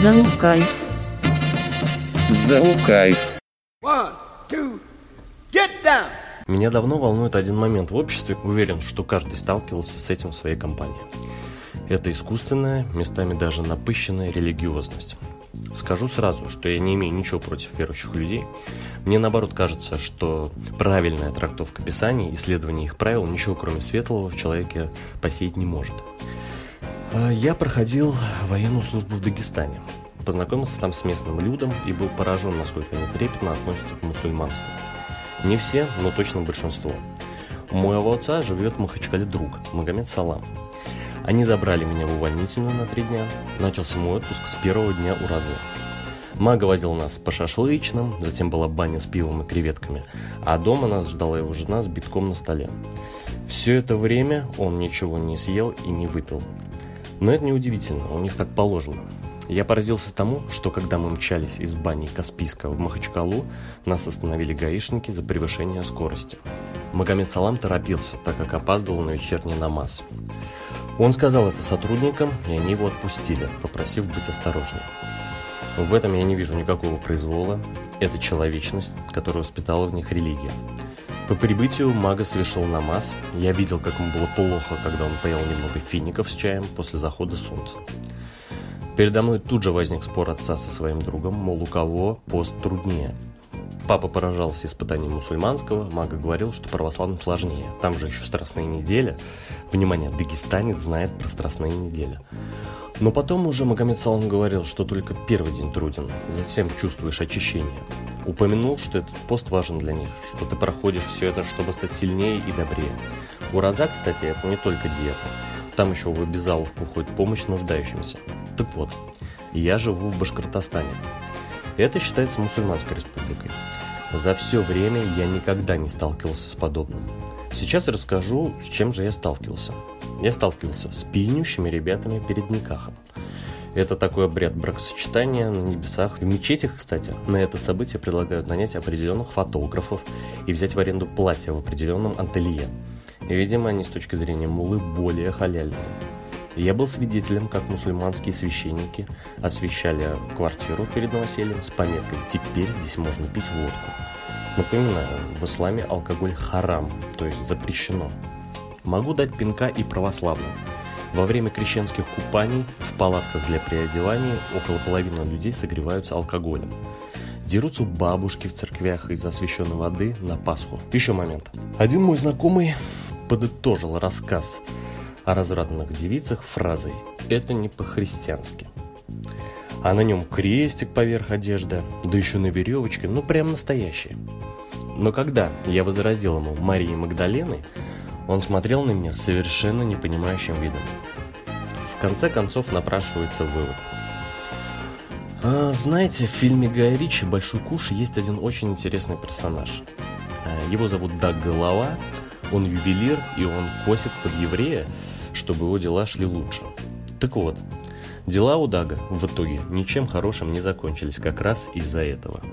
Залукай. Залукай. One, two, get down! Меня давно волнует один момент в обществе, уверен, что каждый сталкивался с этим в своей компании. Это искусственная, местами даже напыщенная религиозность. Скажу сразу, что я не имею ничего против верующих людей. Мне наоборот кажется, что правильная трактовка Писаний, исследование их правил, ничего кроме светлого в человеке посеять не может. А Я проходил военную службу в Дагестане. Познакомился там с местным людом и был поражен, насколько они трепетно относятся к мусульманству. Не все, но точно большинство. У моего отца живет в Махачкале друг, Магомед Салам. Они забрали меня в увольнительную на три дня. Начался мой отпуск с первого дня уразы. Мага возил нас по шашлычным, затем была баня с пивом и креветками, а дома нас ждала его жена с битком на столе. Все это время он ничего не съел и не выпил. Но это не удивительно, у них так положено. Я поразился тому, что когда мы мчались из бани Каспийска в Махачкалу, нас остановили гаишники за превышение скорости. Магомед Салам торопился, так как опаздывал на вечерний намаз. Он сказал это сотрудникам, и они его отпустили, попросив быть осторожнее. В этом я не вижу никакого произвола. Это человечность, которую воспитала в них религия. По прибытию мага совершил намаз. Я видел, как ему было плохо, когда он поел немного фиников с чаем после захода солнца. Передо мной тут же возник спор отца со своим другом, мол, у кого пост труднее. Папа поражался испытанием мусульманского, мага говорил, что православный сложнее. Там же еще страстная неделя. Внимание, дагестанец знает про страстные недели. Но потом уже Магомед Салам говорил, что только первый день труден, затем чувствуешь очищение. Упомянул, что этот пост важен для них, что ты проходишь все это, чтобы стать сильнее и добрее. Ураза, кстати, это не только диета. Там еще в обязаловку входит помощь нуждающимся. Так вот, я живу в Башкортостане. Это считается мусульманской республикой. За все время я никогда не сталкивался с подобным. Сейчас расскажу, с чем же я сталкивался. Я сталкивался с пьянющими ребятами перед Никахом. Это такой обряд бракосочетания на небесах. В мечетях, кстати, на это событие предлагают нанять определенных фотографов и взять в аренду платье в определенном ателье. И, видимо, они с точки зрения мулы более халяльные. Я был свидетелем, как мусульманские священники освещали квартиру перед новосельем с пометкой «Теперь здесь можно пить водку». Напоминаю, в исламе алкоголь харам, то есть запрещено. Могу дать пинка и православным. Во время крещенских купаний в палатках для переодевания около половины людей согреваются алкоголем. Дерутся бабушки в церквях из-за освященной воды на Пасху. Еще момент. Один мой знакомый подытожил рассказ о развратных девицах фразой «это не по-христиански». А на нем крестик поверх одежды, да еще на веревочке, ну прям настоящий. Но когда я возразил ему Марии Магдалены, он смотрел на меня с совершенно непонимающим видом. В конце концов напрашивается вывод. А, знаете, в фильме Гая Ричи «Большой куш» есть один очень интересный персонаж. А, его зовут Даг Голова, он ювелир, и он косит под еврея, чтобы его дела шли лучше. Так вот, дела у Дага в итоге ничем хорошим не закончились как раз из-за этого –